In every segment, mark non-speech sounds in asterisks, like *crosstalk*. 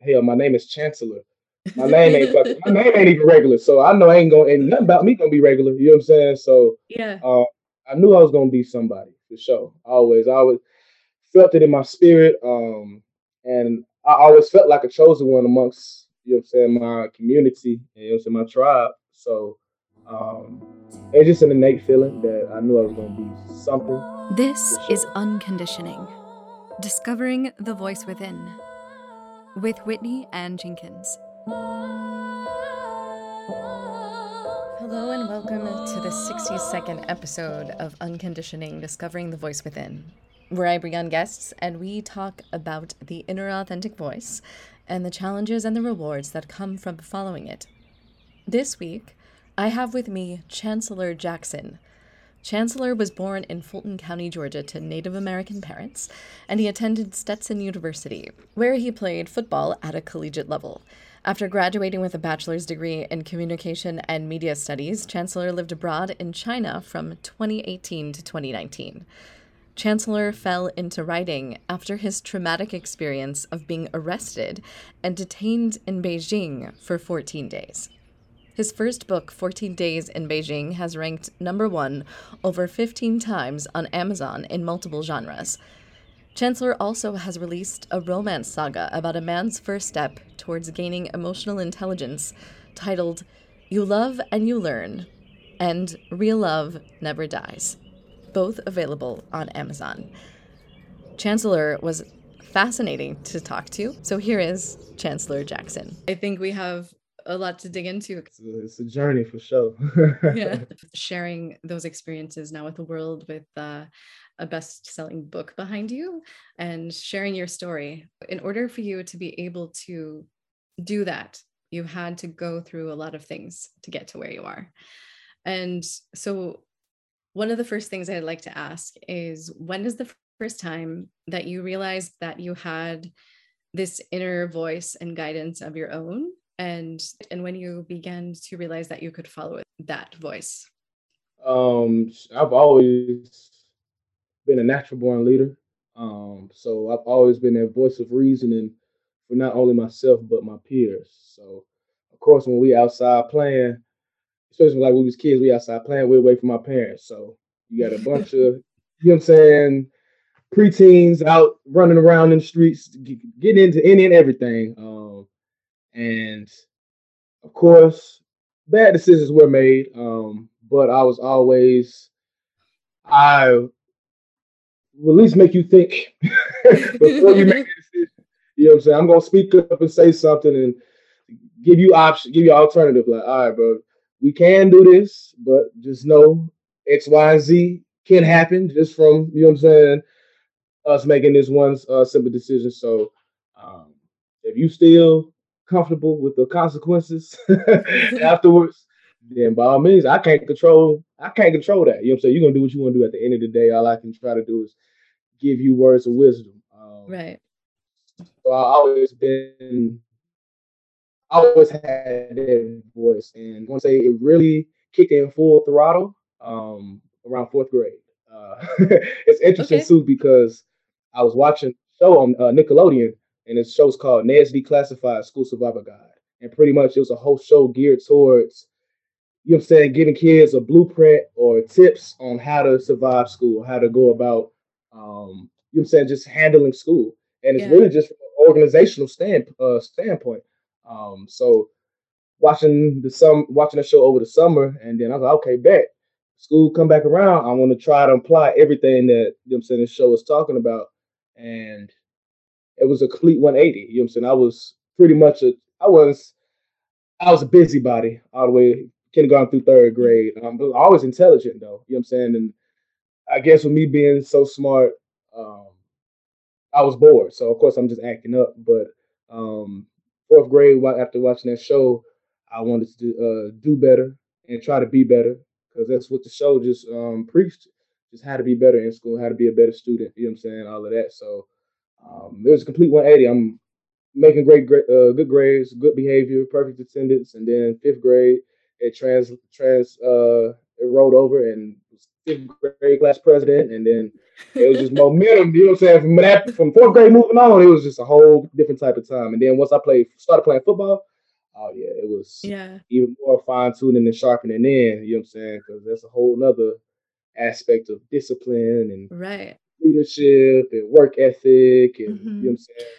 hell, my name is Chancellor. My *laughs* name ain't fucking, my name ain't even regular. So I know I ain't gonna ain't nothing about me gonna be regular. You know what I'm saying? So yeah, uh, I knew I was gonna be somebody for sure. Always, I always felt it in my spirit. Um, and I always felt like a chosen one amongst you know what I'm saying my community and you know what I'm saying my tribe. So um, it's just an innate feeling that I knew I was gonna be something. This sure. is unconditioning. Discovering the voice within with Whitney Ann Jenkins. Hello, and welcome to the 60 second episode of Unconditioning Discovering the Voice Within, where I bring on guests and we talk about the inner authentic voice and the challenges and the rewards that come from following it. This week, I have with me Chancellor Jackson Chancellor was born in Fulton County, Georgia, to Native American parents, and he attended Stetson University, where he played football at a collegiate level. After graduating with a bachelor's degree in communication and media studies, Chancellor lived abroad in China from 2018 to 2019. Chancellor fell into writing after his traumatic experience of being arrested and detained in Beijing for 14 days. His first book, 14 Days in Beijing, has ranked number one over 15 times on Amazon in multiple genres. Chancellor also has released a romance saga about a man's first step towards gaining emotional intelligence titled You Love and You Learn and Real Love Never Dies, both available on Amazon. Chancellor was fascinating to talk to, so here is Chancellor Jackson. I think we have a lot to dig into. It's a, it's a journey for sure. yeah. *laughs* Sharing those experiences now with the world with uh, a best selling book behind you and sharing your story. In order for you to be able to do that, you had to go through a lot of things to get to where you are. And so, one of the first things I'd like to ask is when is the first time that you realized that you had this inner voice and guidance of your own and and when you began to realize that you could follow that voice? Um i've always been a natural born leader. Um so i've always been that voice of reasoning for not only myself but my peers. So of course when we outside playing especially like we was kids we outside playing we away from our parents. So you got a bunch of you know what i'm saying preteens out running around in the streets getting into any and everything. Um and of course, bad decisions were made. Um, but I was always, I will at least make you think *laughs* before you make a *laughs* decision. You know what I'm saying? I'm gonna speak up and say something and give you option, give you alternative. Like, all right, bro, we can do this, but just know X, Y, and Z can happen just from you know what I'm saying. Us making this one uh, simple decision. So, um, if you still comfortable with the consequences *laughs* *laughs* afterwards, then by all means, I can't control. I can't control that. You know what I'm saying? You're gonna do what you want to do. At the end of the day, all I can try to do is give you words of wisdom. Um, right. So I always been, I always had that voice, and I want to say it really kicked in full throttle um, around fourth grade. Uh, *laughs* it's interesting okay. too because I was watching a show on uh, Nickelodeon and the show's called Ned's Declassified School Survival Guide. And pretty much it was a whole show geared towards, you know I'm saying, giving kids a blueprint or tips on how to survive school, how to go about, um, you know I'm saying, just handling school. And it's yeah. really just organizational stand, uh, standpoint. Um, so watching the sum watching the show over the summer, and then I was like, okay, bet. School come back around. I want to try to apply everything that you know I'm saying this show is talking about. And it was a complete 180. You know what I'm saying? I was pretty much a I was I was a busybody all the way kindergarten through third grade. Um, but always intelligent though. You know what I'm saying? And I guess with me being so smart, um, I was bored. So of course I'm just acting up. But um, fourth grade, after watching that show, I wanted to uh, do better and try to be better because that's what the show just um, preached. Just how to be better in school, how to be a better student. You know what I'm saying? All of that. So um, it was a complete 180. I'm making great, great uh, good grades, good behavior, perfect attendance, and then fifth grade it trans trans uh it rolled over and fifth grade class president, and then it was just momentum. You know what I'm saying? From that, from fourth grade moving on, it was just a whole different type of time. And then once I played, started playing football, oh yeah, it was yeah even more fine tuning and sharpening in. You know what I'm saying? Because that's a whole nother aspect of discipline and right leadership and work ethic, and mm-hmm. you know what I'm saying.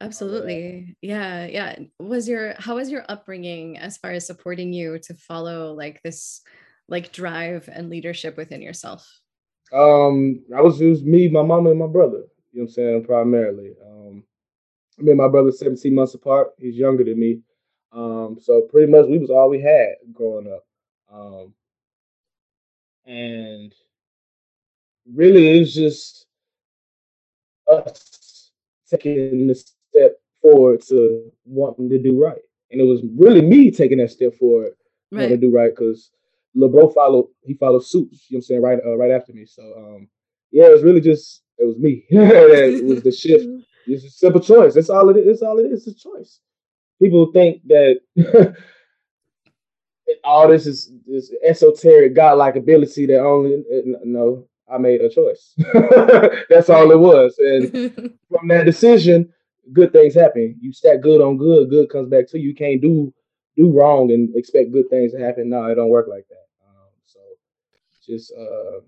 Absolutely. Yeah. Yeah. Was your, how was your upbringing as far as supporting you to follow like this, like drive and leadership within yourself? Um, I was, it was me, my mama, and my brother, you know what I'm saying, primarily. Um, I mean, my brother's 17 months apart. He's younger than me. Um, so pretty much we was all we had growing up. Um, and really it's just us taking the step forward to wanting to do right. And it was really me taking that step forward, right. wanting to do right, because LeBron followed he followed suit, you know what I'm saying, right uh, right after me. So um yeah, it was really just it was me. *laughs* it was the shift. *laughs* It's a simple choice. That's all it is. That's all it is. It's a choice. People think that *laughs* all this is this esoteric godlike ability that only no I made a choice. *laughs* That's all it was. And *laughs* from that decision, good things happen. You stack good on good, good comes back to you. You can't do do wrong and expect good things to happen. No, it don't work like that. Um, so just uh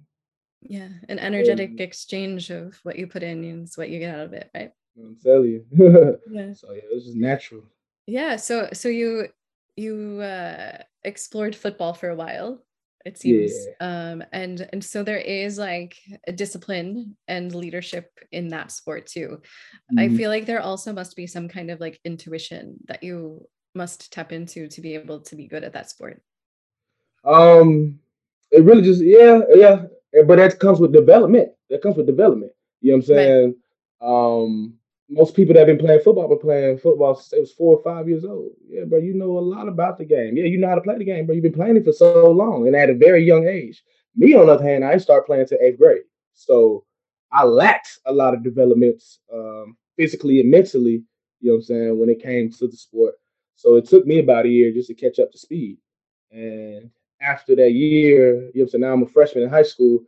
yeah, an energetic and, exchange of what you put in is what you get out of it, right? I'm telling you. *laughs* yeah. So yeah, it was just natural. Yeah. So so you you uh explored football for a while it seems yeah. um and and so there is like a discipline and leadership in that sport too mm-hmm. i feel like there also must be some kind of like intuition that you must tap into to be able to be good at that sport um it really just yeah yeah but that comes with development that comes with development you know what i'm saying right. um most people that have been playing football been playing football since they was four or five years old. Yeah, bro, you know a lot about the game. Yeah, you know how to play the game, but you've been playing it for so long and at a very young age. Me, on the other hand, I start playing to eighth grade. So I lacked a lot of developments um, physically and mentally, you know what I'm saying, when it came to the sport. So it took me about a year just to catch up to speed. And after that year, you know what I'm saying, now I'm a freshman in high school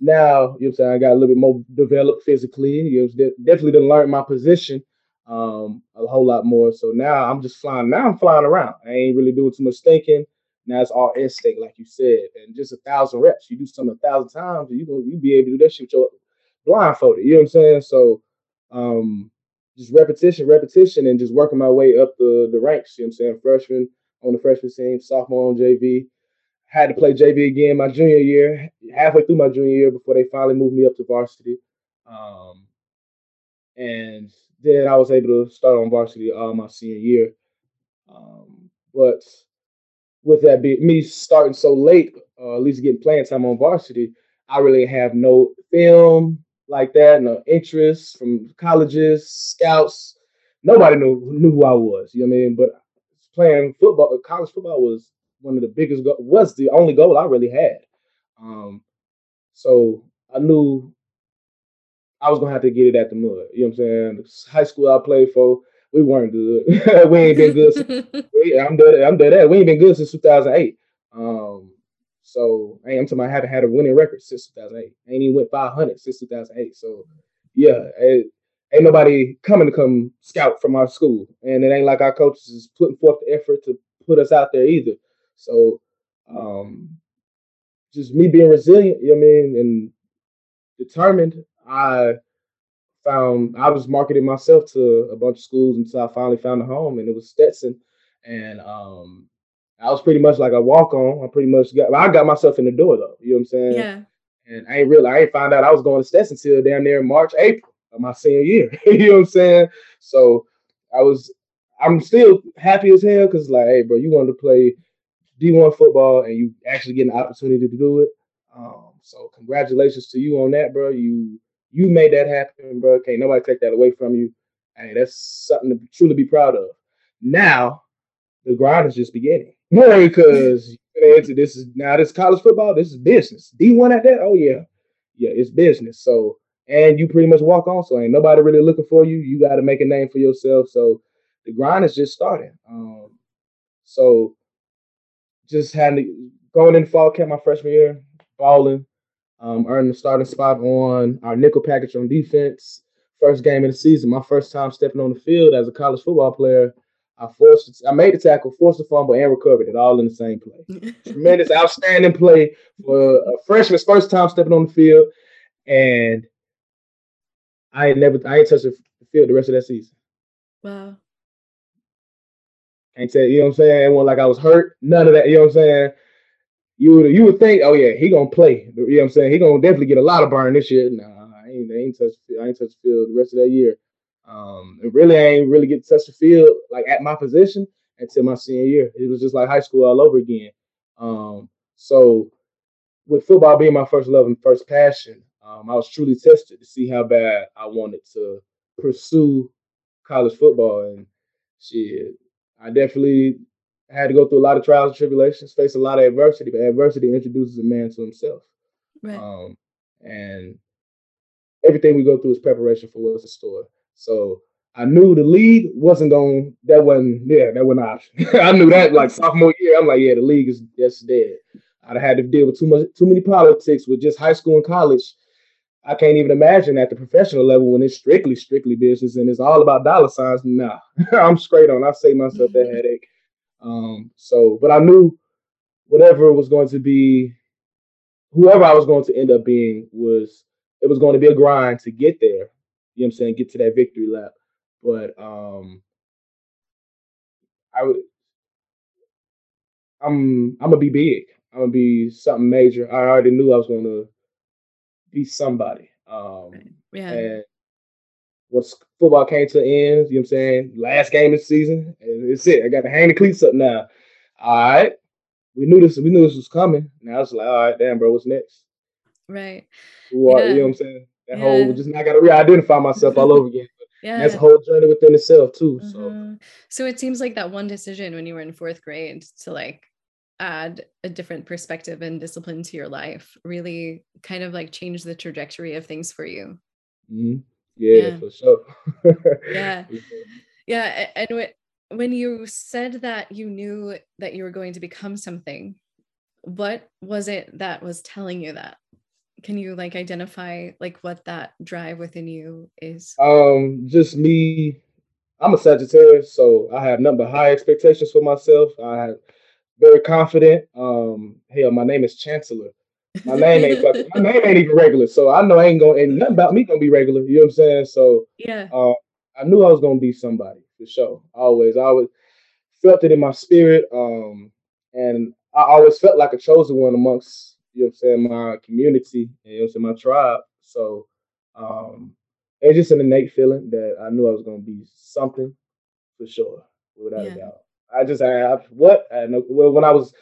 now, you know I'm saying, I got a little bit more developed physically. You know, definitely didn't learn my position um, a whole lot more. So now I'm just flying. Now I'm flying around. I ain't really doing too much thinking. Now it's all instinct, like you said, and just a thousand reps. You do something a thousand times, you gonna you be able to do that shit with your blindfolded. You know what I'm saying? So um, just repetition, repetition, and just working my way up the the ranks. You know what I'm saying? Freshman on the freshman team, sophomore on JV, had to play JV again my junior year, halfway through my junior year before they finally moved me up to varsity. Um, and then I was able to start on varsity all my senior year. Um, but with that being me starting so late, uh, at least getting playing time on varsity, I really have no film like that, no interest from colleges, scouts. Nobody knew knew who I was. You know what I mean? But playing football, college football was one of the biggest go- was the only goal I really had. Um, so I knew I was gonna have to get it at the mud. You know what I'm saying? The high school I played for, we weren't good. *laughs* we ain't been good. Since, *laughs* we, I'm dead. I'm dead. At. We ain't been good since 2008. Um, so hey, I'm talking. I haven't had a winning record since 2008. I ain't even went 500 since 2008. So yeah, it, ain't nobody coming to come scout from our school, and it ain't like our coaches is putting forth the effort to put us out there either. So um, just me being resilient, you know what I mean, and determined, I found I was marketing myself to a bunch of schools until I finally found a home, and it was Stetson, and um, I was pretty much like a walk on. I pretty much got I got myself in the door though. You know what I'm saying? Yeah. And I ain't really I ain't found out I was going to Stetson till down there in March, April of my senior year. *laughs* you know what I'm saying? So I was I'm still happy as hell because like, hey, bro, you wanted to play D1 football and you actually get an opportunity to do it. Um, so congratulations to you on that, bro. You you made that happen, bro. Can't nobody take that away from you. Hey, that's something to truly be proud of. Now the grind is just beginning *laughs* because this is now this college football. This is business. D1 at that. Oh yeah, yeah, it's business. So and you pretty much walk on. So ain't nobody really looking for you. You got to make a name for yourself. So the grind is just starting. Um, so just had to going in fall camp my freshman year, balling. Um, earned the starting spot on our nickel package on defense. First game of the season, my first time stepping on the field as a college football player. I forced, I made the tackle, forced the fumble, and recovered it all in the same play. *laughs* Tremendous, outstanding play for a freshman's first time stepping on the field, and I ain't never, I ain't touched the field the rest of that season. Wow. Can't tell you know what I'm saying. Wasn't like I was hurt. None of that. You know what I'm saying. You would you would think, oh yeah, he gonna play. You know what I'm saying. He gonna definitely get a lot of burn this year. Nah, I ain't, I ain't touched, I ain't touched the field the rest of that year. Um, and really, I ain't really get to touch the field like at my position until my senior year. It was just like high school all over again. Um, so with football being my first love and first passion, um, I was truly tested to see how bad I wanted to pursue college football. And shit, I definitely had to go through a lot of trials and tribulations, face a lot of adversity, but adversity introduces a man to himself. Right. Um, and everything we go through is preparation for what's in store. So I knew the league wasn't going. That wasn't. Yeah, that wasn't an option. *laughs* I knew that like sophomore year. I'm like, yeah, the league is just dead. I'd had to deal with too much, too many politics with just high school and college. I can't even imagine at the professional level when it's strictly, strictly business and it's all about dollar signs. Nah, *laughs* I'm straight on. I save myself that headache. Um, so, but I knew whatever was going to be, whoever I was going to end up being was, it was going to be a grind to get there. You know what I'm saying? Get to that victory lap. But um, I would, I'm, I'm gonna be big. I'm gonna be something major. I already knew I was gonna be somebody. Um, Yeah. and once football came to an end, you know what I'm saying? Last game of the season, it's it. I got to hang the cleats up now. All right. We knew this, we knew this was coming. Now it's like, all right, damn, bro, what's next? Right. Who are, Yeah. you know what I'm saying? That Yeah. whole just I gotta re-identify myself all over *laughs* again. Yeah. That's a whole journey within itself too. So Mhm. So it seems like that one decision when you were in fourth grade to like add a different perspective and discipline to your life really kind of like change the trajectory of things for you. mhm. yeah, Yeah. for sure. *laughs* Yeah. Yeah. And wh- when you said that you knew that you were going to become something, what was it that was telling you that? Can you like identify like what that drive within you is? Um, just me. I'm a Sagittarius, so I have nothing but high expectations for myself. I have very confident. Um, hell, my name is Chancellor. My name ain't fucking, my name ain't even regular, so I know ain't gonna ain't nothing about me gonna be regular. You know what I'm saying? So yeah. uh, I knew I was gonna be somebody for sure. Always, I always felt it in my spirit. Um, and I always felt like a chosen one amongst you know what I'm saying my community and you know what I'm saying my tribe. So um, it's just an innate feeling that I knew I was gonna be something for sure, without Yeah. a doubt. I just I, I what I know well when I was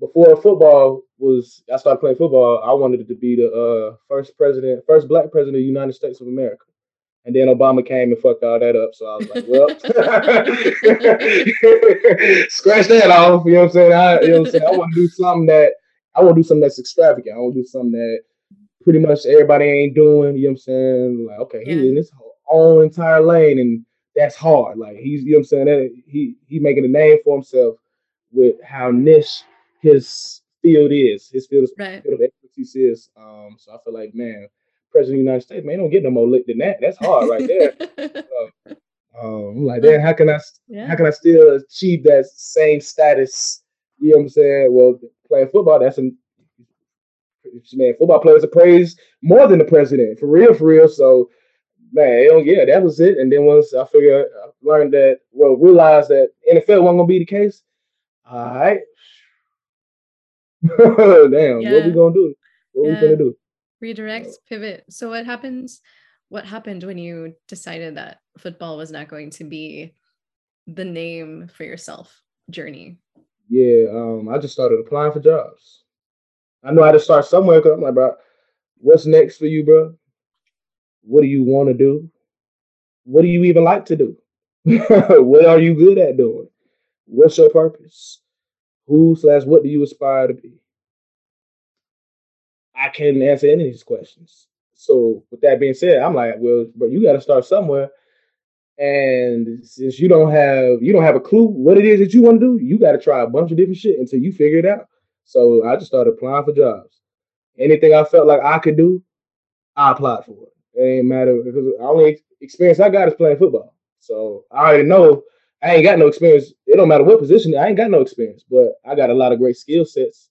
before football was I started playing football. I wanted to be the uh, first president, first black president of the United States of America. And then Obama came and fucked all that up. So I was like, well, *laughs* *laughs* scratch that off. You know what I'm saying? I, you know what I'm saying? I want to do something that I want to do something that's extravagant. I want to do something that pretty much everybody ain't doing. You know what I'm saying? Like, okay, Yeah. he in his own entire lane, and that's hard. Like he's, you know what I'm saying? That, he he making a name for himself with how niche his field is. His field is Right. field of expertise is. Um, so I feel like, man, President of the United States, man, don't get no more lit than that. That's hard right there. *laughs* Um, I'm like, man, how can I how can I still achieve that same status? You know what I'm saying? Well, playing football, that's a man. Football players are praised more than the president, for real, for real. So, man, yeah, that was it. And then once I figured, I learned that, well, realized that NFL wasn't gonna be the case. All right, *laughs* damn, what Yeah. we gonna do? What Yeah. we gonna do? redirect pivot so what happens what happened when you decided that football was not going to be the name for yourself journey Yeah, um, I just started applying for jobs. I know I had to start somewhere because I'm like, bro, what's next for you, bro? What do you want to do? What do you even like to do? *laughs* what are you good at doing? What's your purpose? Who slash what do you aspire to be? I can't answer any of these questions. So with that being said, I'm like, well, but you got to start somewhere. And since you don't have you don't have a clue what it is that you want to do, you got to try a bunch of different shit until you figure it out. So I just started applying for jobs. anything I felt like I could do, I applied for it. Ain't matter because the only experience I got is playing football. So I already know I ain't got no experience. It don't matter what position. I ain't got no experience, but I got a lot of great skill sets.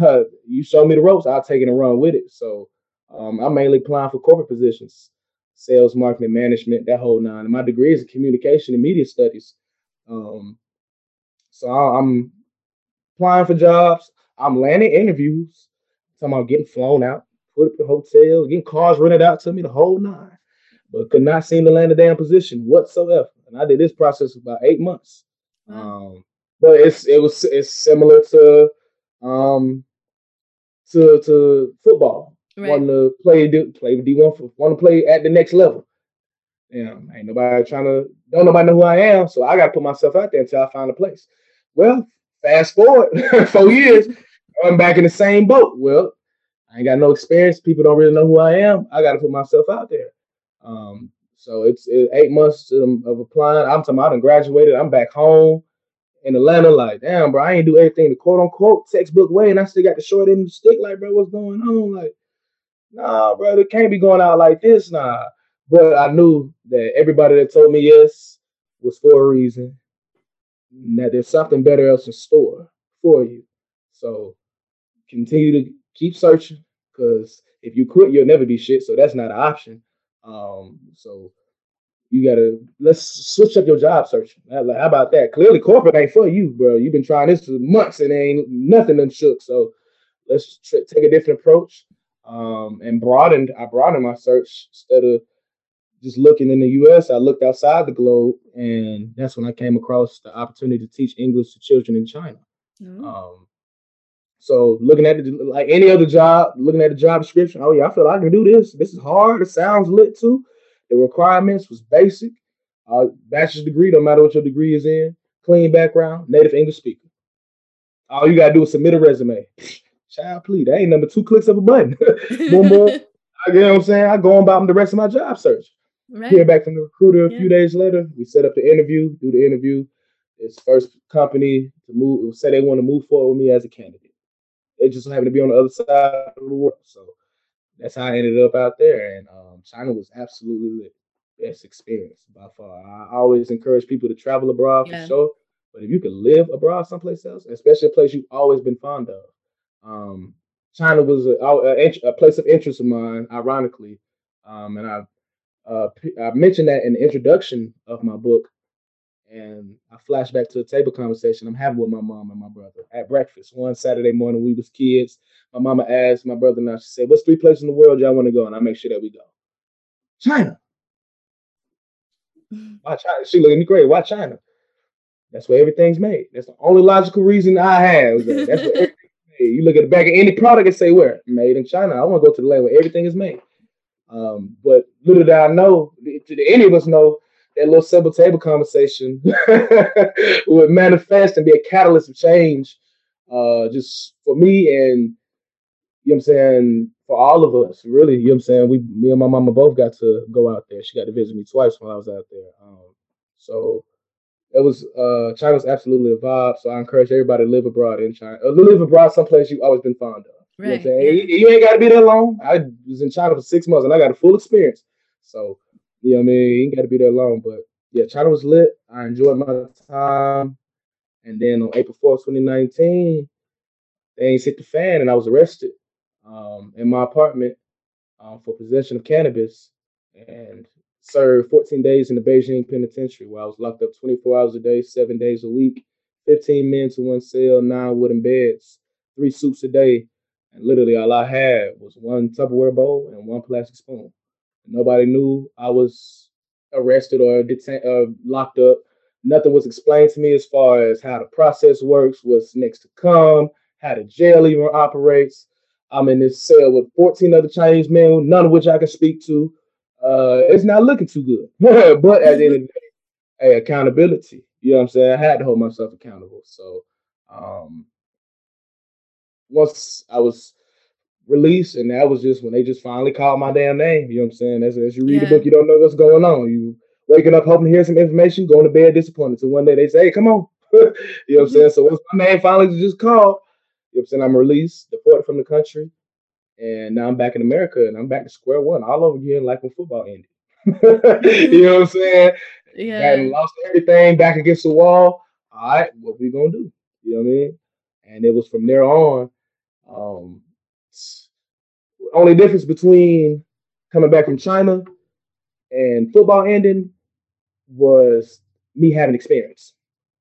Uh, *laughs* you show me the ropes, I'll take it and run with it. So um, I'm mainly applying for corporate positions, sales, marketing, management, that whole nine. And my degree is in communication and media studies. Um, so I'm applying for jobs. I'm landing interviews. I'm talking about getting flown out, put up in hotels, getting cars rented out to me, the whole nine. But could not seem to land a damn position whatsoever. And I did this process about eight months. Wow. Um, but it's it was it's similar to um to to football. Right. Want to play play D one want to play at the next level. Yeah, ain't nobody trying to don't nobody know who I am, so I got to put myself out there until I find a place. Well, fast forward *laughs* four years, I'm back in the same boat. Well, I ain't got no experience. People don't really know who I am. I got to put myself out there. Um, so it's, eight months of, of applying. I'm talking. I done graduated. I'm back home in Atlanta. Like, damn, bro, I ain't do everything the quote unquote textbook way, and I still got the short end of the stick. Like, bro, what's going on? Like, nah, bro, it can't be going out like this, nah. But I knew that everybody that told me yes was for a reason. That there's something better else in store for you. So continue to keep searching because if you quit, you'll never be shit. So that's not an option. Um, so you gotta let's switch up your job search. How about that? Clearly, corporate ain't for you, bro. You've been trying this for months and ain't nothing unshook. So let's tr- take a different approach um, and broadened. I broadened my search instead of just looking in the U.S. I looked outside the globe, and that's when I came across the opportunity to teach English to children in China. Mm-hmm. Um, so looking at it like any other job, looking at the job description, oh yeah, I feel like I can do this. This is hard. It sounds lit too. The requirements was basic. Uh, bachelor's degree, no matter what your degree is in, clean background, native English speaker. All you gotta do is submit a resume. *laughs* Child, please, that ain't number two clicks of a button. boom, boom. you know what I'm saying? I go on about the rest of my job search. Right. Hear back from the recruiter a yeah. few days later. We set up the interview, do the interview. It's first company to move, say they want to move forward with me as a candidate. It just happened to be on the other side of the world. So that's how I ended up out there. And um, China was absolutely the Best experience by far. I always encourage people to travel abroad yeah. for sure. But if you can live abroad someplace else, especially a place you've always been fond of, um, China was a, a, a, place of interest of mine, ironically. Um, and I, uh, I mentioned that in the introduction of my book and I flash back to a table conversation I'm having with my mom and my brother at breakfast one Saturday morning. We was kids. My mama asked my brother and I. She said, "What's three places in the world y'all want to go?" And I make sure that we go. China. *laughs* Why China? She looked at me crazy. Why China? That's where everything's made. That's the only logical reason I have. That's where everything's made. *laughs* You look at the back of any product and say where made in China. I want to go to the land where everything is made. Um, but little did I know, did any of us know that little simple table conversation *laughs* would manifest and be a catalyst of change uh, just for me and you know what I'm saying for all of us really you know what I'm saying we me and my mama both got to go out there she got to visit me twice when I was out there um, so it was uh, China's absolutely a vibe so I encourage everybody to live abroad in China uh, live abroad someplace you've always been fond of right. you know what I'm saying yeah. you, you ain't got to be there long I was in China for six months and I got a full experience so you know what I mean? You ain't got to be there long, but yeah, China was lit. I enjoyed my time. And then on April 4th, 2019, things hit the fan and I was arrested um, in my apartment um, for possession of cannabis and served 14 days in the Beijing penitentiary where I was locked up 24 hours a day, seven days a week, 15 men to one cell, nine wooden beds, three soups a day. And literally all I had was one Tupperware bowl and one plastic spoon. Nobody knew I was arrested or detained, uh, locked up. Nothing was explained to me as far as how the process works, what's next to come, how the jail even operates. I'm in this cell with 14 other Chinese men, none of which I can speak to. Uh, it's not looking too good. *laughs* but at the end of the day, hey, accountability. You know what I'm saying? I had to hold myself accountable. So um, once I was release, and that was just when they just finally called my damn name. You know what I'm saying? As, as you read yeah. the book, you don't know what's going on. You waking up hoping to hear some information, going to bed disappointed. So one day they say, hey, come on. *laughs* you know what I'm mm-hmm. saying? So once my name finally just called, you know what I'm saying? I'm released, deported from the country. and now I'm back in America, and I'm back to square one all over again, like when football ended. *laughs* you know what I'm *laughs* saying? Yeah. And lost everything back against the wall. All right, what we gonna do? You know what I mean? And it was from there on. Um, only difference between coming back from China and football ending was me having experience.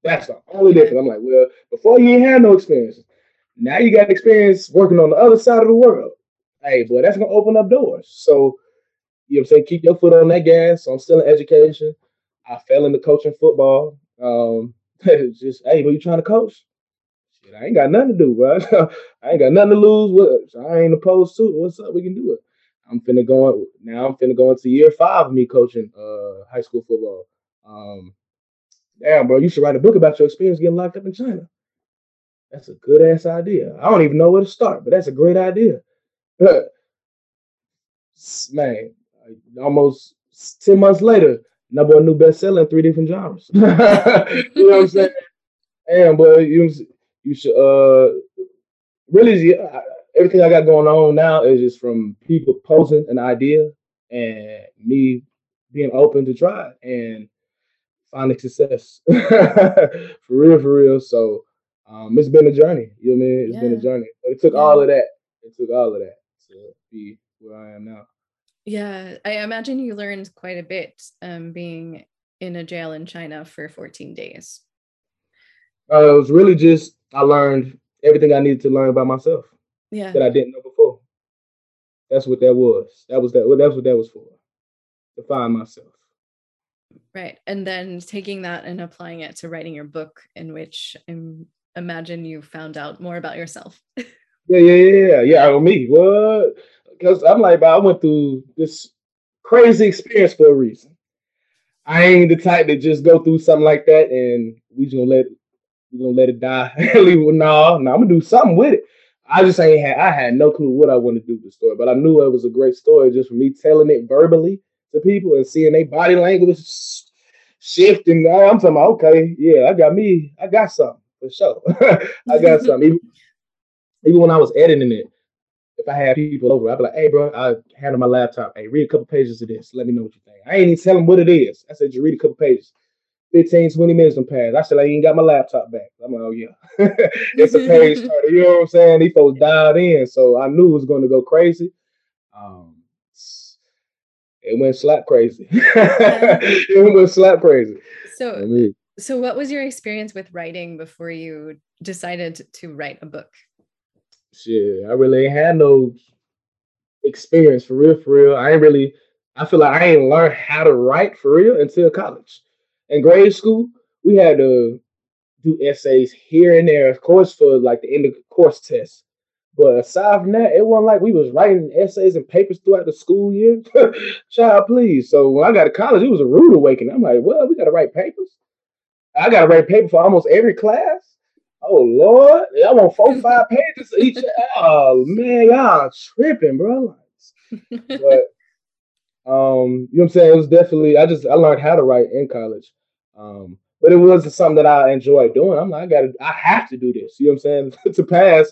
That's the only difference. I'm like, well, before you ain't had no experience. Now you got experience working on the other side of the world. Hey, boy, that's gonna open up doors. So, you know what I'm saying? Keep your foot on that gas. So I'm still in education. I fell into coaching football. Um, *laughs* just hey, but you trying to coach? I ain't got nothing to do, bro. *laughs* I ain't got nothing to lose. With. I ain't opposed to it. What's up? We can do it. I'm finna go now. I'm finna go into year five of me coaching uh high school football. Um, damn, bro, you should write a book about your experience getting locked up in China. That's a good ass idea. I don't even know where to start, but that's a great idea. *laughs* Man, almost ten months later, number one new bestseller in three different genres. *laughs* you know what I'm saying? And but you you should uh really everything I got going on now is just from people posing an idea and me being open to try and finding success *laughs* for real, for real. So um, it's been a journey. You know what I mean? It's yeah. been a journey, but it took yeah. all of that. It took all of that to be where I am now. Yeah, I imagine you learned quite a bit um, being in a jail in China for 14 days. Uh, it was really just I learned everything I needed to learn about myself. Yeah. That I didn't know before. That's what that was. That was that. Well, that's what that was for. To find myself. Right, and then taking that and applying it to writing your book, in which I imagine you found out more about yourself. *laughs* yeah, yeah, yeah, yeah. Yeah, me. What? Because I'm like, I went through this crazy experience for a reason. I ain't the type to just go through something like that and we just gonna let we gonna let it die. Leave it. No, no, I'm gonna do something with it. I just ain't had I had no clue what I wanted to do with the story, but I knew it was a great story just for me telling it verbally to people and seeing their body language shift. And uh, I'm talking about, okay, yeah, I got me, I got something for sure. *laughs* I got something. Even, even when I was editing it, if I had people over, I'd be like, hey, bro, I hand them my laptop. Hey, read a couple pages of this. Let me know what you think. I ain't even tell them what it is. I said, you read a couple pages. 15, 20 minutes and passed. I said, I ain't got my laptop back. I'm like, oh, yeah. *laughs* it's a page *laughs* starter. You know what I'm saying? These folks dialed in. So I knew it was going to go crazy. Um, it went slap crazy. *laughs* it went slap crazy. So, I mean, so what was your experience with writing before you decided to write a book? Shit, I really ain't had no experience for real, for real. I ain't really, I feel like I ain't learned how to write for real until college. In grade school, we had to do essays here and there, of course, for like the end of course test. But aside from that, it wasn't like we was writing essays and papers throughout the school year. *laughs* Child, please. So when I got to college, it was a rude awakening. I'm like, well, we got to write papers. I got to write paper for almost every class. Oh Lord, I want four five pages each. Oh man, y'all tripping, bro. *laughs* but um, you know what I'm saying? It was definitely I just I learned how to write in college. Um, but it wasn't something that I enjoyed doing. I'm like, I gotta I have to do this, you know what I'm saying? *laughs* to pass.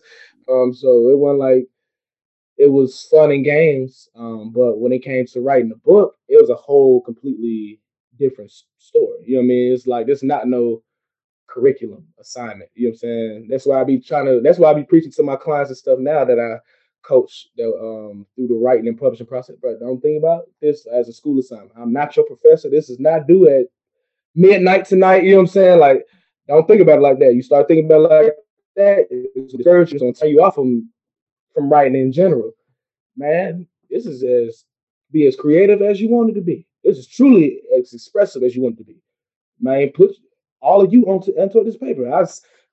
Um, so it wasn't like it was fun and games. Um, but when it came to writing the book, it was a whole completely different story. You know what I mean? It's like there's not no curriculum assignment. You know what I'm saying? That's why I be trying to. That's why I be preaching to my clients and stuff now that I coach the, um, through the writing and publishing process. But don't think about this as a school assignment. I'm not your professor. This is not due at midnight tonight. You know what I'm saying? Like, don't think about it like that. You start thinking about it like that, it's discouraging. gonna turn you off from from writing in general. Man, this is as be as creative as you want it to be. This is truly as expressive as you want it to be. Man, put all of you onto onto this paper. I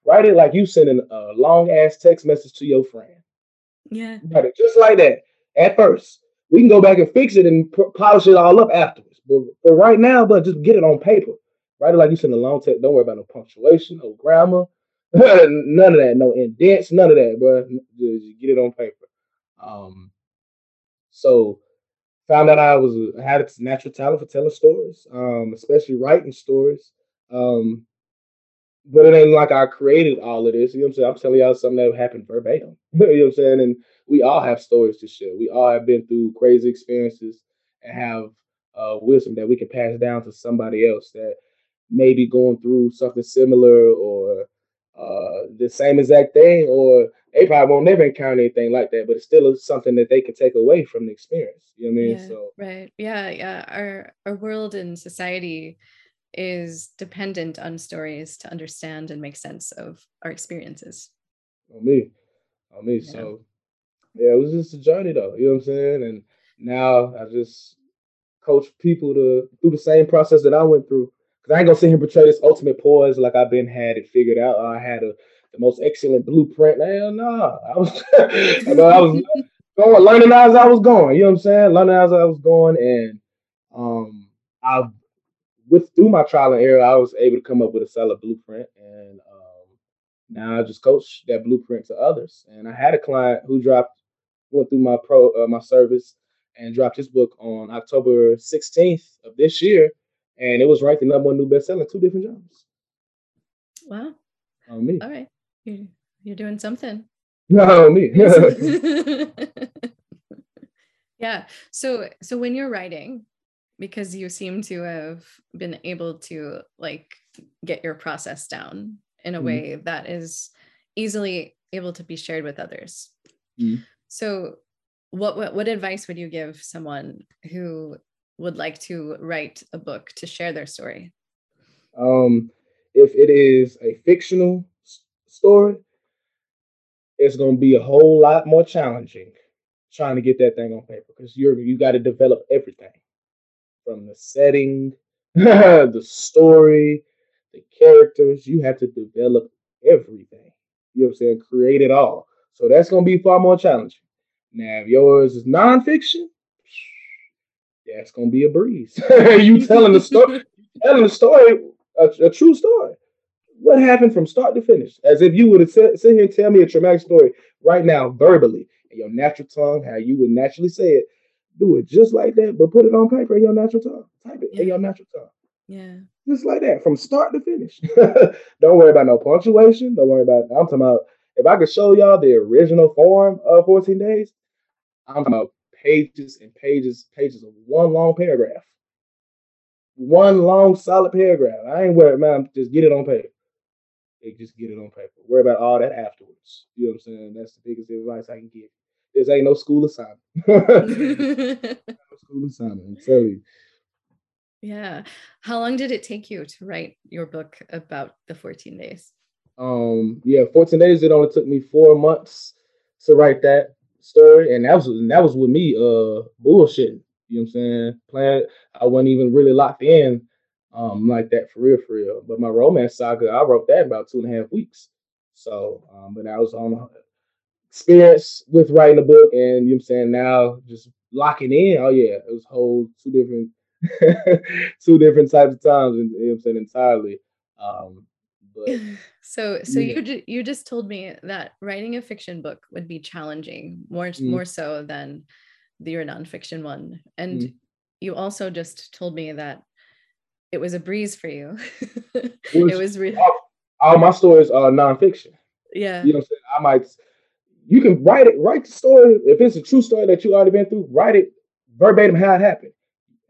write it like you sending a long ass text message to your friend. Yeah, write it just like that. At first, we can go back and fix it and polish it all up afterwards. But for right now, but just get it on paper. Write it like you send a long text. Don't worry about no punctuation, no grammar, *laughs* none of that. No indents, none of that, bro. Just get it on paper. Um, so found out I was had a natural talent for telling stories, um, especially writing stories. Um, but it ain't like I created all of this. You know what I'm saying? I'm telling y'all something that happened verbatim. *laughs* you know what I'm saying? And we all have stories to share. We all have been through crazy experiences and have uh, wisdom that we can pass down to somebody else that may be going through something similar or uh, the same exact thing, or they probably won't never encounter anything like that, but it's still something that they can take away from the experience. You know what I mean? Yeah, So, right. Yeah, yeah. Our our world and society is dependent on stories to understand and make sense of our experiences. on me, on me. Yeah. So, yeah, it was just a journey though. You know what I'm saying? And now I just coach people to through the same process that I went through. Cause I ain't gonna sit here and portray this ultimate poise like I've been had it figured out. I had a the most excellent blueprint. Hell no, I was, *laughs* I know I was *laughs* going learning as I was going. You know what I'm saying? Learning as I was going, and um, I with through my trial and error, I was able to come up with a solid blueprint, and um, now I just coach that blueprint to others. And I had a client who dropped went through my pro uh, my service and dropped his book on October 16th of this year, and it was ranked the number one new bestseller two different jobs. Wow. On me, All right. You're, you're doing something. *laughs* no me. *laughs* yeah. So so when you're writing, because you seem to have been able to like get your process down in a Mhm. way that is easily able to be shared with others. Mhm. So what, what what advice would you give someone who would like to write a book to share their story? Um, if it is a fictional story, it's going to be a whole lot more challenging trying to get that thing on paper because you're you got to develop everything from the setting, *laughs* the story, the characters. You have to develop everything. You know what I'm saying? Create it all. So that's going to be far more challenging. Now, if yours is nonfiction, that's going to be a breeze. *laughs* *laughs* you telling the story, *laughs* telling the story, a, a true story. What happened from start to finish? As if you would have sit, sit here and tell me a traumatic story right now, verbally, in your natural tongue, how you would naturally say it. Do it just like that, but put it on paper in your natural tongue. Type it in your natural tongue. Yeah. Just like that, from start to finish. Don't worry about no punctuation. Don't worry about. I'm talking about. If I could show y'all the original form of 14 days, I'm talking about pages and pages, pages of one long paragraph. One long solid paragraph. I ain't worried, man. Just get it on paper. They just get it on paper. Worry about all that afterwards. You know what I'm saying? That's the biggest advice I can give. This ain't no school assignment. *laughs* no school assignment. I'm telling you. *laughs* yeah. How long did it take you to write your book about the 14 days? Um, yeah, 14 days. It only took me four months to write that story, and that was and that was with me uh bullshitting. You know what I'm saying? Playing, I wasn't even really locked in um like that for real, for real. But my romance saga, I wrote that about two and a half weeks. So, um, but I was on experience with writing a book, and you know what I'm saying now just locking in. Oh yeah, it was whole two different *laughs* two different types of times, and you know what I'm saying entirely. Um, but *laughs* so so yeah. you ju- you just told me that writing a fiction book would be challenging more Mm. more so than the your nonfiction one and Mm. you also just told me that it was a breeze for you *laughs* was- it was really all, all my stories are nonfiction. yeah You know what I'm saying? I might you can write it, write the story. If it's a true story that you already been through, write it verbatim how it happened.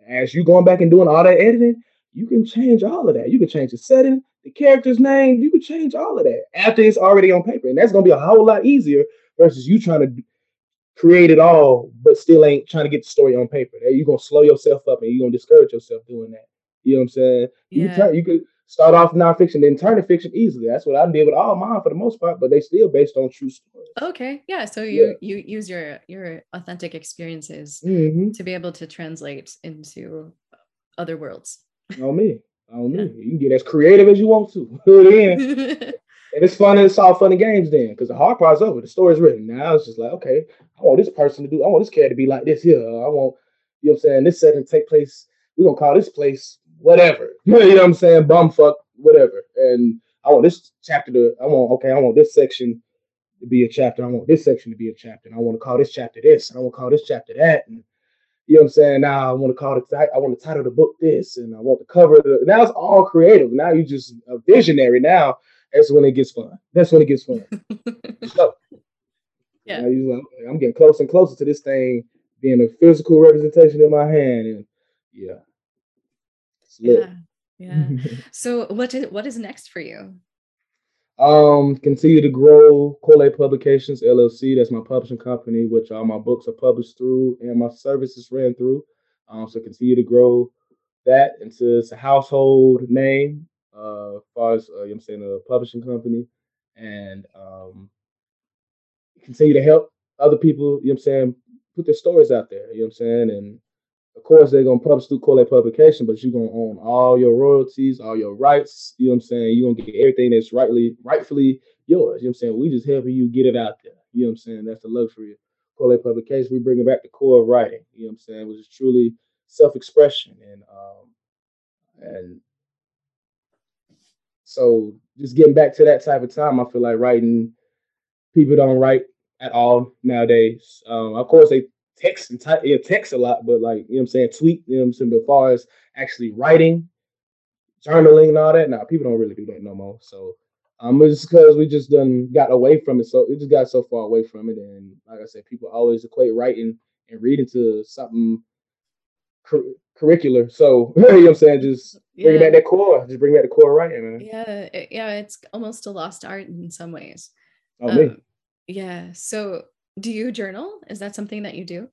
As you going back and doing all that editing, you can change all of that. You can change the setting, the character's name, you can change all of that after it's already on paper. And that's gonna be a whole lot easier versus you trying to create it all, but still ain't trying to get the story on paper. You're gonna slow yourself up and you're gonna discourage yourself doing that. You know what I'm saying? You Yeah. can turn, you could start off nonfiction, then turn to fiction easily. That's what I did with all mine for the most part, but they still based on true stories. okay yeah so you you use your your authentic experiences hmm to be able to translate into other worlds On me. On Yeah. me. You can get as creative as you want to. *laughs* then. *laughs* And it's fun and it's all fun and games then, because the hard part's over. The story's written. Now it's just like, okay, I want this person to do, I want this character to be like this here. I want, you know what I'm saying, this setting take place, we're gonna call this place whatever. *laughs* you know what I'm saying? Bumfuck, whatever. And I want this chapter to, I want, okay, I want this section to be a chapter. I want this section to be a chapter. And I want to call this chapter this. And I want to call this chapter that. And you know what I'm saying? Now I want to call it, I want to title the book this, and I want to cover the. Now it's all creative. Now you just a visionary. Now that's when it gets fun. That's when it gets fun. *laughs* so, yeah, like, I'm getting closer and closer to this thing being a physical representation in my hand, and yeah, yeah, yeah. *laughs* so what is what is next for you? Um, continue to grow Cole Publications LLC. That's my publishing company, which all my books are published through and my services ran through. Um, so continue to grow that into it's a household name, uh, as far as uh, you know I'm saying a publishing company, and um, continue to help other people. You know I'm saying put their stories out there. You know I'm saying and of course, they're gonna publish through Cole Publication, but you're gonna own all your royalties, all your rights. You know what I'm saying? You're gonna get everything that's rightly, rightfully yours. You know what I'm saying? We just helping you get it out there. You know what I'm saying? That's the luxury of Cole Publication. We bring it back to core of writing. You know what I'm saying? Which is truly self-expression and um and so just getting back to that type of time, I feel like writing people don't write at all nowadays. Um, of course, they text and type, yeah, text a lot, but like, you know what I'm saying, tweet, you know what I'm saying, but as far as actually writing, journaling and all that, now nah, people don't really do that no more. So um it's because we just done got away from it. So we just got so far away from it. And like I said, people always equate writing and reading to something cur- curricular. So *laughs* you know what I'm saying? Just bring yeah. back that core. Just bring back the core writing, man. Yeah, it, yeah, it's almost a lost art in some ways. Oh, um, me. Yeah. So do you journal? Is that something that you do?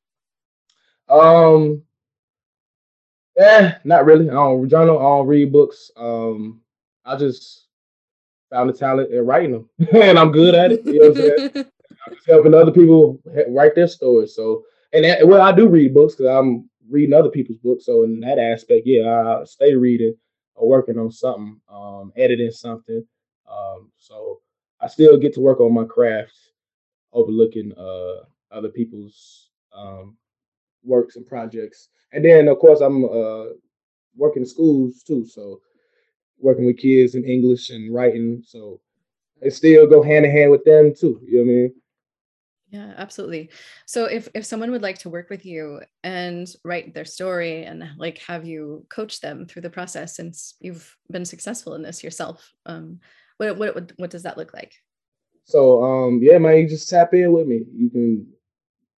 Um, yeah, not really. I don't journal. I don't read books. Um, I just found a talent in writing them, *laughs* and I'm good at it. You know what I'm saying? *laughs* I'm just helping other people write their stories. So, and that, well, I do read books because I'm reading other people's books. So, in that aspect, yeah, I stay reading or working on something, um, editing something. Um, so I still get to work on my craft overlooking uh, other people's um, works and projects. And then, of course, I'm uh, working in schools too, so working with kids in English and writing. So it still go hand in hand with them too. You know what I mean? Yeah, absolutely. So if if someone would like to work with you and write their story and like have you coach them through the process since you've been successful in this yourself, um, what what what does that look like? So um, yeah, man, you just tap in with me. You can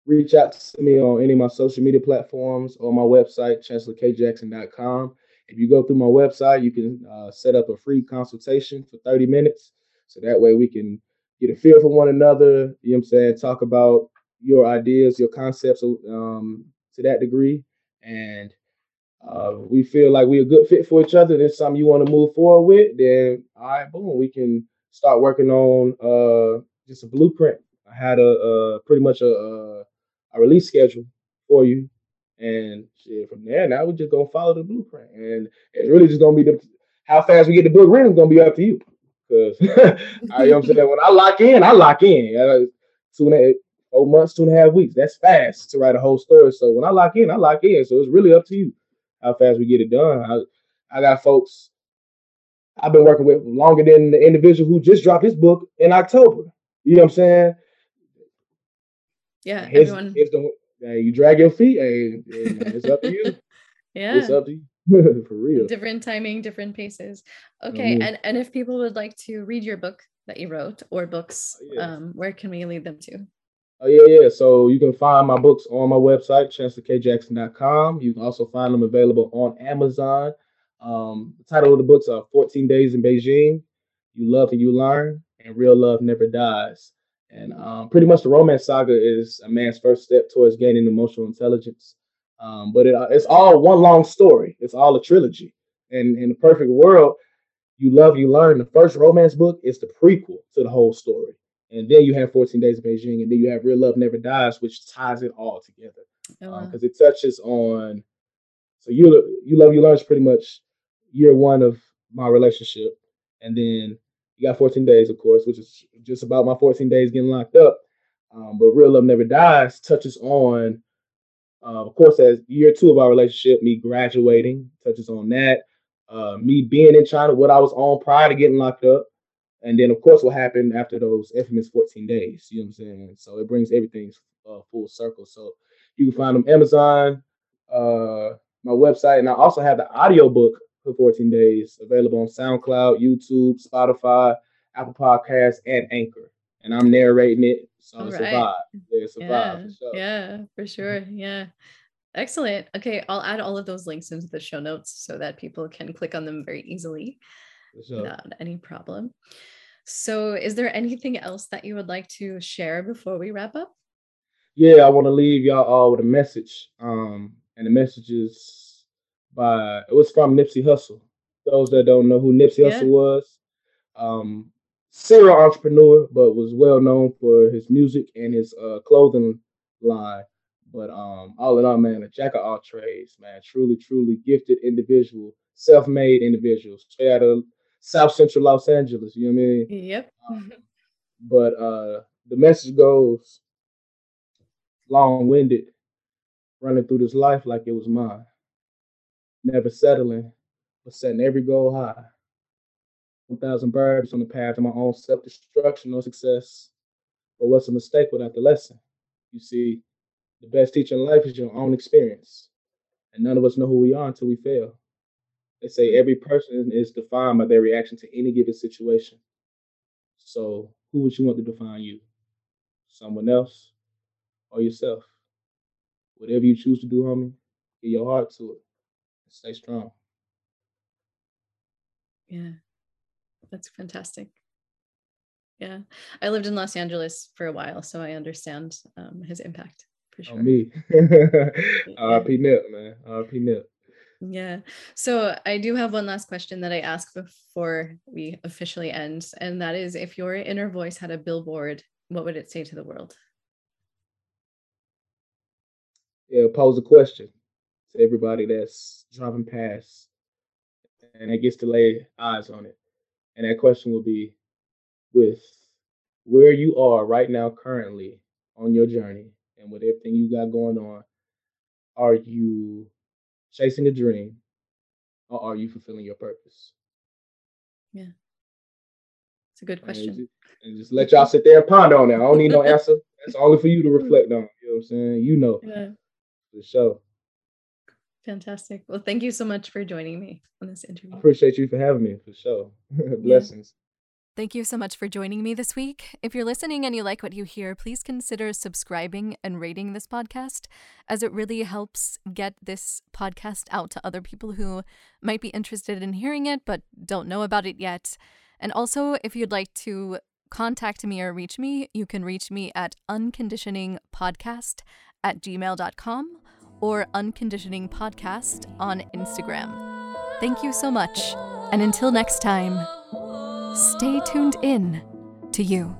reach out to me on any of my social media platforms or my website, chancellorkjackson.com. If you go through my website, you can uh, set up a free consultation for 30 minutes. So that way we can get a feel for one another. You know what I'm saying? Talk about your ideas, your concepts um, to that degree. And uh, we feel like we're a good fit for each other. There's something you want to move forward with, then all right, boom, we can start working on uh, just a blueprint. I had a, a pretty much a, a, a release schedule for you, and shit, from there now we're just gonna follow the blueprint, and it's really just gonna be the how fast we get the book written is gonna be up to you. Because *laughs* I, you know I'm saying when I lock in, I lock in. Uh, two and a half, four months, two and a half weeks. That's fast to write a whole story. So when I lock in, I lock in. So it's really up to you how fast we get it done. I, I got folks I've been working with longer than the individual who just dropped his book in October. You know what I'm saying? Yeah, his, everyone. His the, hey, you drag your feet. Hey, *laughs* it's up to you. yeah, it's up to you. *laughs* For real. Different timing, different paces. Okay, mm-hmm. and and if people would like to read your book that you wrote or books, oh, yeah. um, where can we lead them to? Oh yeah, yeah. So you can find my books on my website, chancellorkjackson.com. You can also find them available on Amazon um, the title of the books are 14 Days in Beijing, You Love and You Learn, and Real Love Never Dies. And um, pretty much the romance saga is a man's first step towards gaining emotional intelligence. Um, but it, it's all one long story. It's all a trilogy. And in the perfect world, you love, you learn. The first romance book is the prequel to the whole story. And then you have 14 Days in Beijing, and then you have Real Love Never Dies, which ties it all together. Because oh, wow. um, it touches on so you you love you learn is pretty much year one of my relationship, and then you got 14 days, of course, which is just about my 14 days getting locked up. Um, but real love never dies touches on, uh, of course, as year two of our relationship, me graduating touches on that. Uh, me being in China, what I was on prior to getting locked up, and then of course what happened after those infamous 14 days. You know what I'm saying? So it brings everything uh, full circle. So you can find them Amazon, uh, my website, and I also have the audiobook for 14 days available on SoundCloud, YouTube, Spotify, Apple Podcasts, and Anchor. And I'm narrating it, so All it's right. a vibe. Yeah, it's a yeah, vibe for sure. Yeah, for sure. Yeah. Excellent. Okay, I'll add all of those links into the show notes so that people can click on them very easily sure. without any problem. So, is there anything else that you would like to share before we wrap up? Yeah, I want to leave y'all all with a message. Um, and the message is by it was from Nipsey Hussle. Those that don't know who Nipsey yeah. Hussle was, um, serial entrepreneur, but was well known for his music and his uh, clothing line. But um, all in all, man, a jack of all trades, man. Truly, truly gifted individual, self-made individual, straight out of South Central Los Angeles. You know what I mean? Yep. Um, but uh, the message goes long-winded, running through this life like it was mine. Never settling, but setting every goal high. 1,000 birds on the path to my own self-destruction or success. But what's a mistake without the lesson? You see, the best teacher in life is your own experience. And none of us know who we are until we fail. They say every person is defined by their reaction to any given situation. So, who would you want to define you? Someone else or yourself? Whatever you choose to do, homie, get your heart to it. Stay strong. Yeah, that's fantastic. Yeah, I lived in Los Angeles for a while, so I understand um, his impact for sure. On me. *laughs* RP Nip, man. RP Nip. Yeah. So I do have one last question that I ask before we officially end. And that is if your inner voice had a billboard, what would it say to the world? Yeah, pose a question to everybody that's driving past and it gets to lay eyes on it. And that question will be with where you are right now currently on your journey and with everything you got going on, are you chasing a dream or are you fulfilling your purpose? Yeah. It's a good question. And just, and just let y'all sit there and ponder on it. I don't need no *laughs* answer. That's only for you to reflect on. You know what I'm saying? You know. Yeah. For sure. Fantastic. Well, thank you so much for joining me on this interview. I appreciate you for having me for sure. *laughs* Blessings. Yeah. Thank you so much for joining me this week. If you're listening and you like what you hear, please consider subscribing and rating this podcast, as it really helps get this podcast out to other people who might be interested in hearing it but don't know about it yet. And also, if you'd like to contact me or reach me, you can reach me at unconditioningpodcast at gmail.com or Unconditioning Podcast on Instagram. Thank you so much, and until next time. Stay tuned in to you.